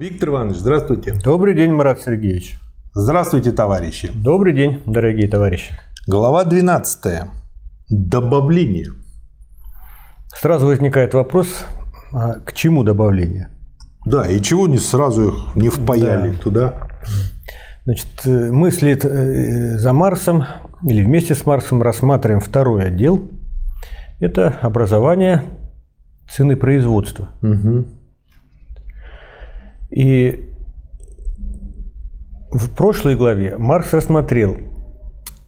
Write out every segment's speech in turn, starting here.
Виктор Иванович, здравствуйте. Добрый день, Марат Сергеевич. Здравствуйте, товарищи. Добрый день, дорогие товарищи. Глава 12. Добавление. Сразу возникает вопрос, а к чему добавление? Да, и чего не сразу их не впаяли Да. туда? Значит, э, мы след э, за Марсом или вместе с Марсом рассматриваем второй отдел. Это образование цены производства. Мгм. И в прошлой главе Маркс рассмотрел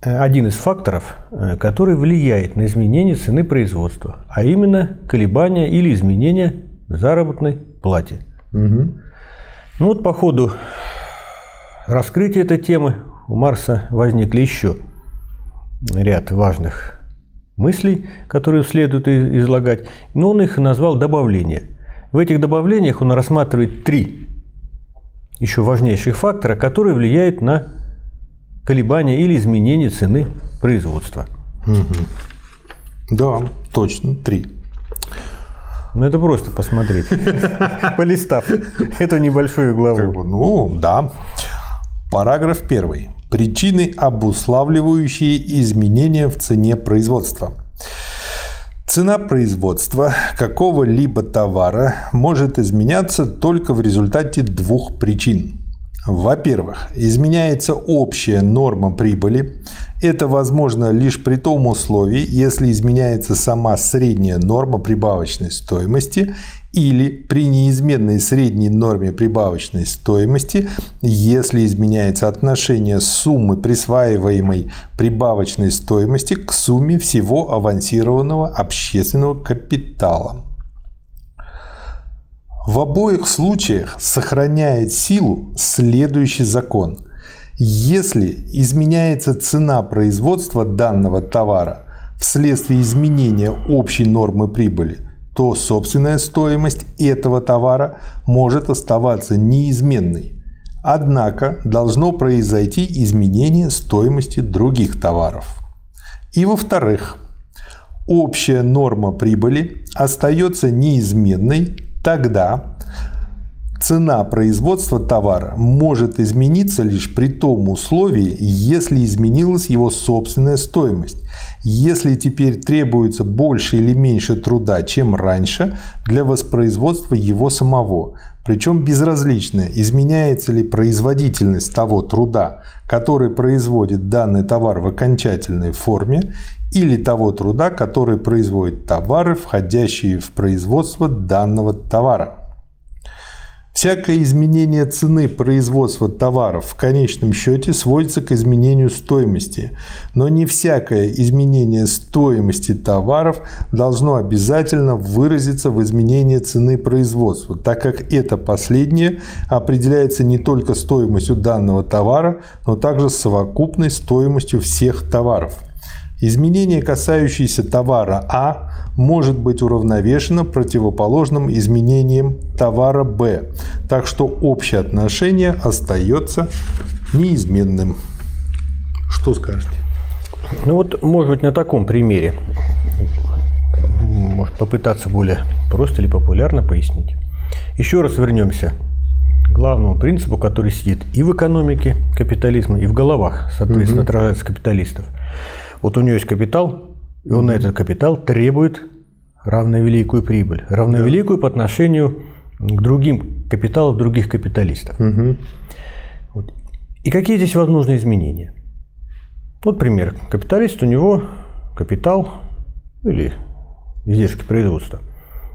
э, один из факторов, э, который влияет на изменение цены производства, а именно колебания или изменения заработной плате. Мгм. Ну вот по ходу раскрытия этой темы у Марса возникли еще ряд важных мыслей, которые следует излагать, но он их назвал добавления. В этих добавлениях он рассматривает три еще важнейших фактора, которые влияют на колебания или изменение цены производства. Да, точно, три. Ну это просто посмотреть, полистав эту небольшую главу. Ну, да. Параграф первый. Причины, обуславливающие изменения в цене производства. Цена производства какого-либо товара может изменяться только в результате двух причин. Во-первых, изменяется общая норма прибыли. Это возможно лишь при том условии, если изменяется сама средняя норма прибавочной стоимости или при неизменной средней норме прибавочной стоимости, если изменяется отношение суммы присваиваемой прибавочной стоимости к сумме всего авансированного общественного капитала. В обоих случаях сохраняет силу следующий закон. Если изменяется цена производства данного товара вследствие изменения общей нормы прибыли, то собственная стоимость этого товара может оставаться неизменной. Однако должно произойти изменение стоимости других товаров. И во-вторых, общая норма прибыли остается неизменной тогда, цена производства товара может измениться лишь при том условии, если изменилась его собственная стоимость. Если теперь требуется больше или меньше труда, чем раньше, для воспроизводства его самого. Причем безразлично, изменяется ли производительность того труда, который производит данный товар в окончательной форме, или того труда, который производит товары, входящие в производство данного товара. Всякое изменение цены производства товаров в конечном счете сводится к изменению стоимости, но не всякое изменение стоимости товаров должно обязательно выразиться в изменении цены производства, так как это последнее определяется не только стоимостью данного товара, но также совокупной стоимостью всех товаров. Изменение, касающееся товара А, может быть уравновешено противоположным изменением товара Б, так что общее отношение остается неизменным. Что скажете? Ну вот, может быть, на таком примере, может попытаться более просто или популярно пояснить. Еще раз вернемся к главному принципу, который сидит и в экономике капитализма, и в головах, соответственно, отражается капиталистов. Вот у него есть капитал, и он на этот капитал требует равновеликую прибыль. Равновеликую по отношению к другим капиталам других капиталистов. Вот. И какие здесь возможны изменения? Вот пример. Капиталист, у него капитал или издержки производства,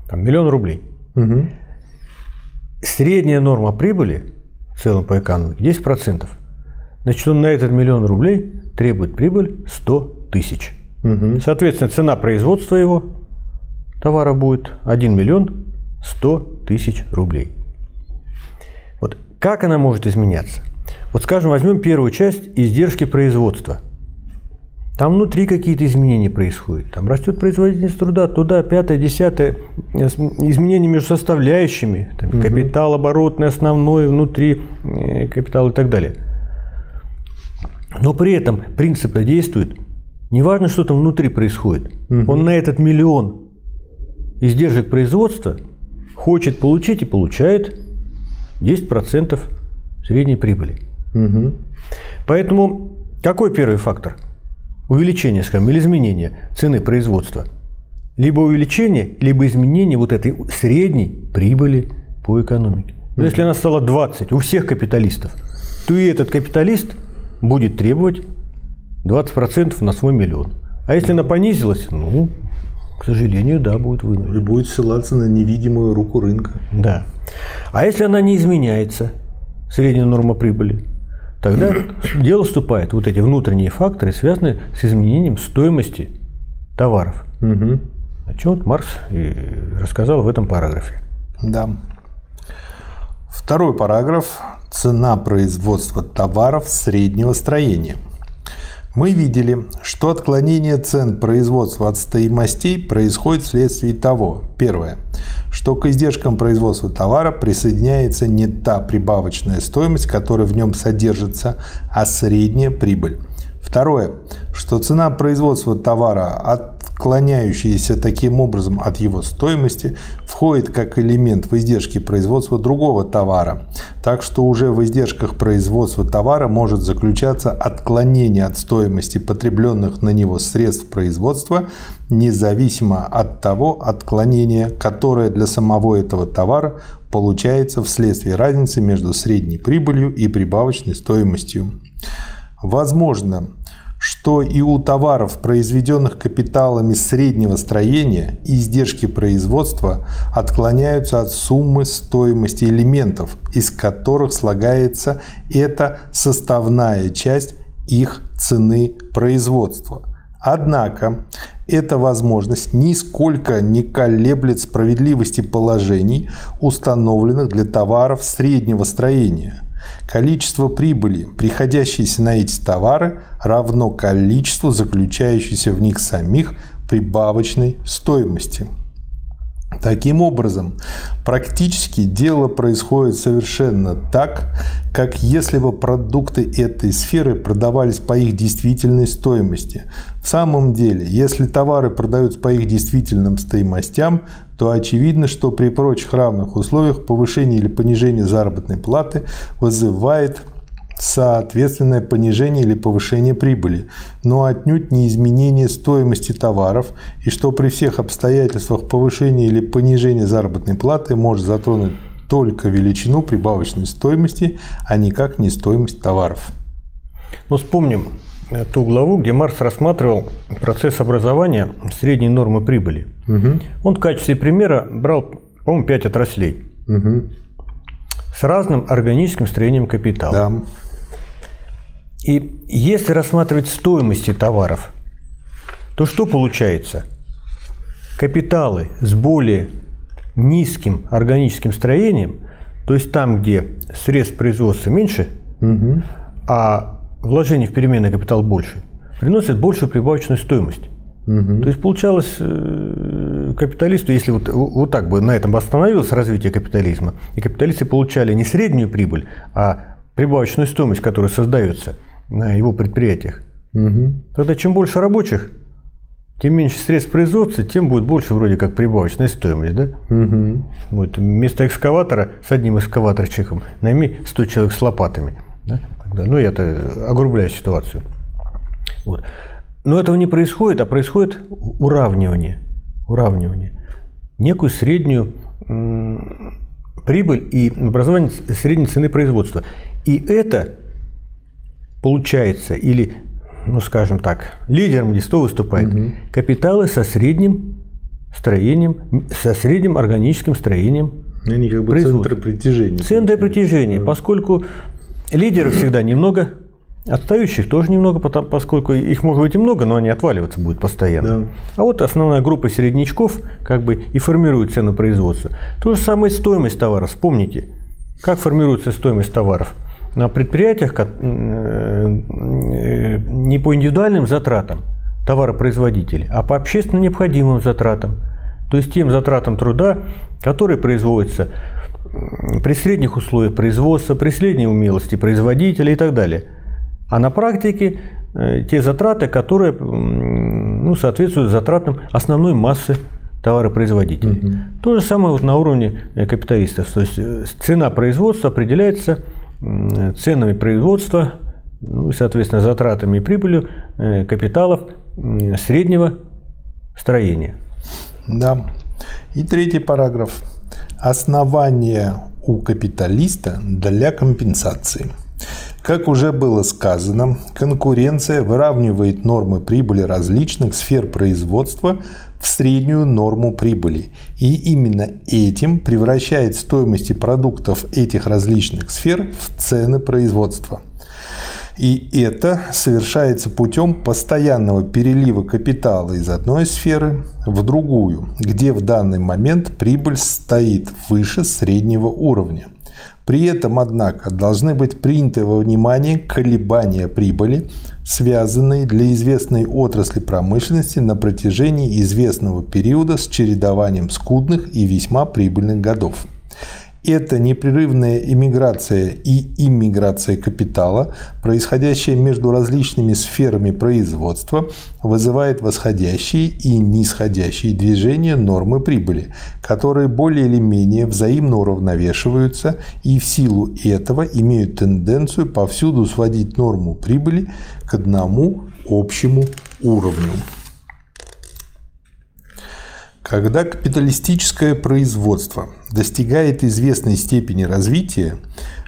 там миллион рублей. Средняя норма прибыли в целом по экономике 10%. Значит, он на этот миллион рублей требует прибыль 100 тысяч. Соответственно, цена производства его товара будет 1 миллион 100 тысяч рублей. Вот как она может изменяться? Вот скажем, возьмем первую часть издержки производства. Там внутри какие-то изменения происходят. Там растет производительность труда, туда пятое, десятое, э, изменения между составляющими, там, капитал оборотный, основной, внутри э, капитал и так далее. Но при этом принципы действуют. Неважно, что там внутри происходит. Он на этот миллион издержек производства хочет получить и получает 10% средней прибыли. Угу. Поэтому какой первый фактор? Увеличение, скажем, или изменение цены производства. Либо увеличение, либо изменение вот этой средней прибыли по экономике. Но если она стала 20 у всех капиталистов, то и этот капиталист будет требовать 20% на свой миллион. А если она понизилась, ну, к сожалению, да, будет вынужден. И будет ссылаться на невидимую руку рынка. Да. А если она не изменяется, средняя норма прибыли, тогда дело вступает вот эти внутренние факторы, связанные с изменением стоимости товаров. Угу. О чем вот Маркс и рассказал в этом параграфе. Да. Второй параграф – цена производства товаров среднего строения. Мы видели, что отклонение цен производства от стоимостей происходит вследствие того, первое, что к издержкам производства товара присоединяется не та прибавочная стоимость, которая в нем содержится, а средняя прибыль. Второе, что цена производства товара от отклоняющиеся таким образом от его стоимости, входит как элемент в издержки производства другого товара. Так что уже в издержках производства товара может заключаться отклонение от стоимости потребленных на него средств производства, независимо от того отклонения, которое для самого этого товара получается вследствие разницы между средней прибылью и прибавочной стоимостью. Возможно, что и у товаров, произведенных капиталами среднего строения, издержки производства отклоняются от суммы стоимости элементов, из которых слагается эта составная часть их цены производства. Однако эта возможность нисколько не колеблет справедливости положений, установленных для товаров среднего строения – Количество прибыли, приходящейся на эти товары, равно количеству заключающейся в них самих прибавочной стоимости. Таким образом, практически дело происходит совершенно так, как если бы продукты этой сферы продавались по их действительной стоимости. В самом деле, если товары продаются по их действительным стоимостям, то очевидно, что при прочих равных условиях повышение или понижение заработной платы вызывает соответственное понижение или повышение прибыли, но отнюдь не изменение стоимости товаров, и что при всех обстоятельствах повышение или понижение заработной платы может затронуть только величину прибавочной стоимости, а никак не стоимость товаров. Ну, вспомним ту главу, где Маркс рассматривал процесс образования средней нормы прибыли. Угу. Он в качестве примера брал, по-моему, пять отраслей. Угу. С разным органическим строением капитала. Да. И если рассматривать стоимости товаров, то что получается? Капиталы с более низким органическим строением, то есть там, где средств производства меньше, угу. а вложений в переменный капитал больше, приносят большую прибавочную стоимость. Угу. То есть получалось э, капиталисту, если вот, вот так бы на этом остановилось развитие капитализма, и капиталисты получали не среднюю прибыль, а прибавочную стоимость, которая создается на его предприятиях, угу. тогда чем больше рабочих, тем меньше средств производства, тем будет больше вроде как прибавочная стоимость. Да? Угу. Вот, вместо экскаватора с одним экскаваторчиком найми 100 человек с лопатами. Да? Ну, я-то огрубляю ситуацию. Вот. Но этого не происходит, а происходит уравнивание. Уравнивание. Некую среднюю прибыль и образование средней цены производства. И это получается, или, ну скажем так, лидером здесь что выступает? Угу. Капиталы со средним строением, со средним органическим строением Они как бы центры притяжения. Центры притяжения, поскольку Лидеров всегда немного, отстающих тоже немного, поскольку их может быть и много, но они отваливаться будут постоянно. Да. А вот основная группа середнячков как бы и формирует цену производства. То же самое стоимость товара. Вспомните, как формируется стоимость товаров. На предприятиях э, не по индивидуальным затратам товаропроизводителей, а по общественно необходимым затратам. То есть тем затратам труда, которые производятся при средних условиях производства, при средней умелости производителя и так далее. А на практике э, те затраты, которые ну, соответствуют затратам основной массы товаропроизводителей. Угу. То же самое вот на уровне э, капиталистов. То есть э, цена производства определяется ценами производства, ну и, соответственно, затратами и прибылью капиталов среднего строения. Да. И третий параграф. Основание у капиталиста для компенсации. Как уже было сказано, конкуренция выравнивает нормы прибыли различных сфер производства в среднюю норму прибыли. И именно этим превращает стоимости продуктов этих различных сфер в цены производства. И это совершается путем постоянного перелива капитала из одной сферы в другую, где в данный момент прибыль стоит выше среднего уровня. При этом, однако, должны быть приняты во внимание колебания прибыли, связанные для известной отрасли промышленности на протяжении известного периода с чередованием скудных и весьма прибыльных годов. Это непрерывная иммиграция и иммиграция капитала, происходящая между различными сферами производства, вызывает восходящие и нисходящие движения нормы прибыли, которые более или менее взаимно уравновешиваются и в силу этого имеют тенденцию повсюду сводить норму прибыли к одному общему уровню. Когда капиталистическое производство достигает известной степени развития,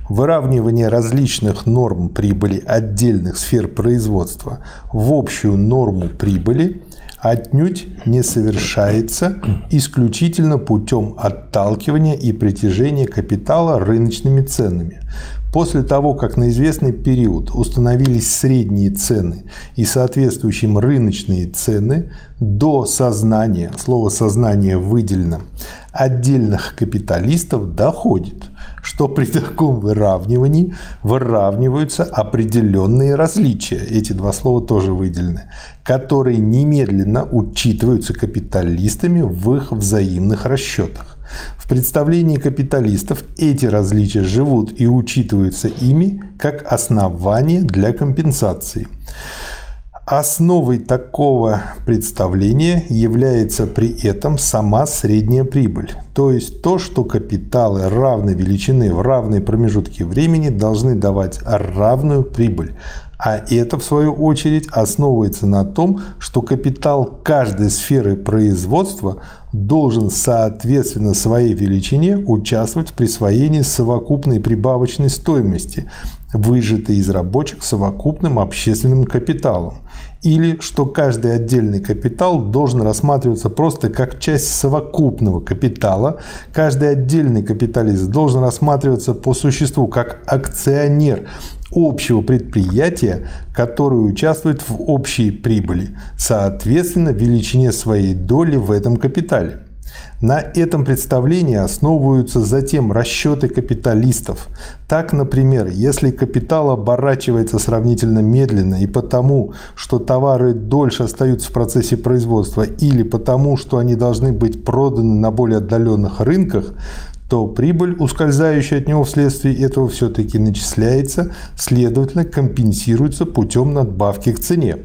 выравнивание различных норм прибыли отдельных сфер производства в общую норму прибыли отнюдь не совершается исключительно путем отталкивания и притяжения капитала рыночными ценами, После того, как на известный период установились средние цены и соответствующим рыночные цены, до сознания, слово «сознание» выделено, отдельных капиталистов доходит, что при таком выравнивании выравниваются определенные различия, эти два слова тоже выделены, которые немедленно учитываются капиталистами в их взаимных расчетах. В представлении капиталистов эти различия живут и учитываются ими как основание для компенсации. Основой такого представления является при этом сама средняя прибыль, то есть то, что капиталы равной величины в равные промежутки времени должны давать равную прибыль, а это, в свою очередь, основывается на том, что капитал каждой сферы производства должен, соответственно, своей величине участвовать в присвоении совокупной прибавочной стоимости, выжатой из рабочих совокупным общественным капиталом. Или что каждый отдельный капитал должен рассматриваться просто как часть совокупного капитала. Каждый отдельный капиталист должен рассматриваться по существу как акционер общего предприятия, которое участвует в общей прибыли, соответственно величине своей доли в этом капитале. На этом представлении основываются затем расчеты капиталистов. Так, например, если капитал оборачивается сравнительно медленно и потому, что товары дольше остаются в процессе производства или потому, что они должны быть проданы на более отдаленных рынках, то прибыль, ускользающая от него вследствие этого, все-таки начисляется, следовательно, компенсируется путем надбавки к цене.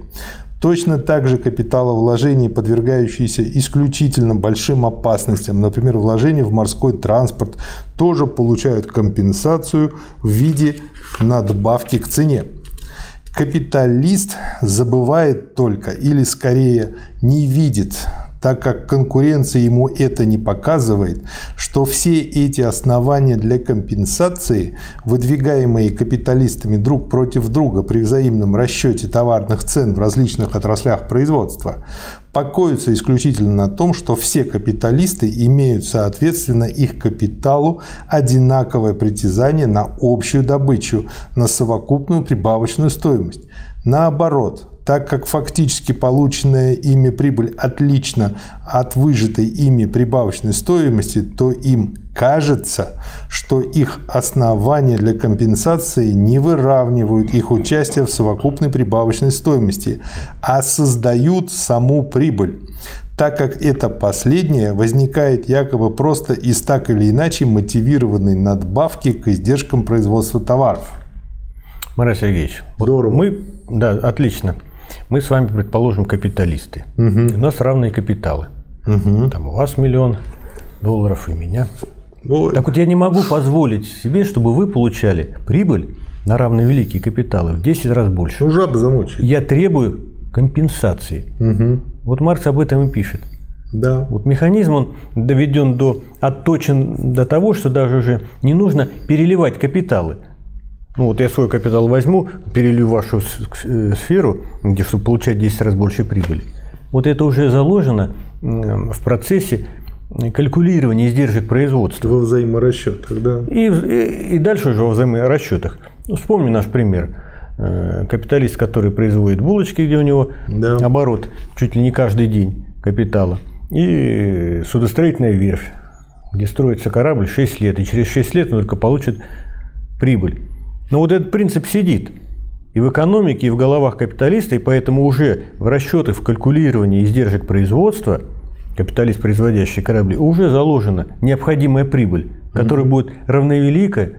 Точно так же капиталовложения, подвергающиеся исключительно большим опасностям, например, вложения в морской транспорт, тоже получают компенсацию в виде надбавки к цене. Капиталист забывает только или скорее не видит так как конкуренция ему это не показывает, что все эти основания для компенсации, выдвигаемые капиталистами друг против друга при взаимном расчете товарных цен в различных отраслях производства, покоятся исключительно на том, что все капиталисты имеют соответственно их капиталу одинаковое притязание на общую добычу, на совокупную прибавочную стоимость. Наоборот, так как фактически полученная ими прибыль отлична от выжатой ими прибавочной стоимости, то им кажется, что их основания для компенсации не выравнивают их участие в совокупной прибавочной стоимости, а создают саму прибыль так как это последнее возникает якобы просто из так или иначе мотивированной надбавки к издержкам производства товаров. Марат Сергеевич, Здорово. мы, да, отлично. Мы с вами, предположим, капиталисты. Угу. У нас равные капиталы. Там у вас миллион долларов и меня. Ой, Так вот я не могу позволить себе, чтобы вы получали прибыль на равновеликие капиталы в 10 раз больше. ну жаба замучает. Я требую компенсации. Мгм. Вот Маркс об этом и пишет. Да. Вот механизм, он доведен до, отточен до того, что даже уже не нужно переливать капиталы. Ну вот я свой капитал возьму, перелью в вашу э, сферу, где чтобы получать 10 раз больше прибыли. Вот это уже заложено в процессе калькулирования издержек производства. Во взаиморасчетах, да. И, и- и дальше уже во взаиморасчетах. Ну, вспомни наш пример. Э, Капиталист, который производит булочки, где у него Да. оборот чуть ли не каждый день капитала. И судостроительная верфь, где строится корабль 6 лет, и через 6 лет он только получит прибыль. Но вот этот принцип сидит и в экономике, и в головах капиталиста, и поэтому уже в расчетах, в калькулировании издержек производства, капиталист, производящий корабли, уже заложена необходимая прибыль, которая будет равновелика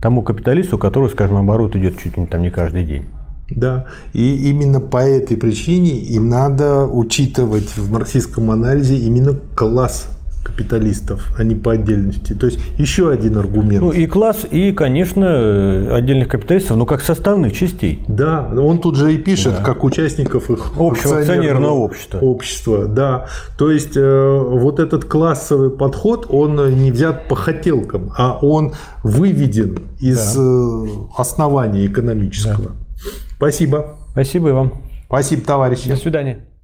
тому капиталисту, у которого, скажем, оборот идет чуть ли не там не каждый день. Да, и именно по этой причине им надо учитывать в марксистском анализе именно класс капиталистов, а не по отдельности. То есть еще один аргумент. Ну и класс, и, конечно, отдельных капиталистов, ну как составных частей. Да, он тут же и пишет, как участников их Общего акционерного общества. общества. Да, то есть э, вот этот классовый подход, он не взят по хотелкам, а он выведен из э, основания экономического. Спасибо. Спасибо и вам. Спасибо, товарищи. До свидания.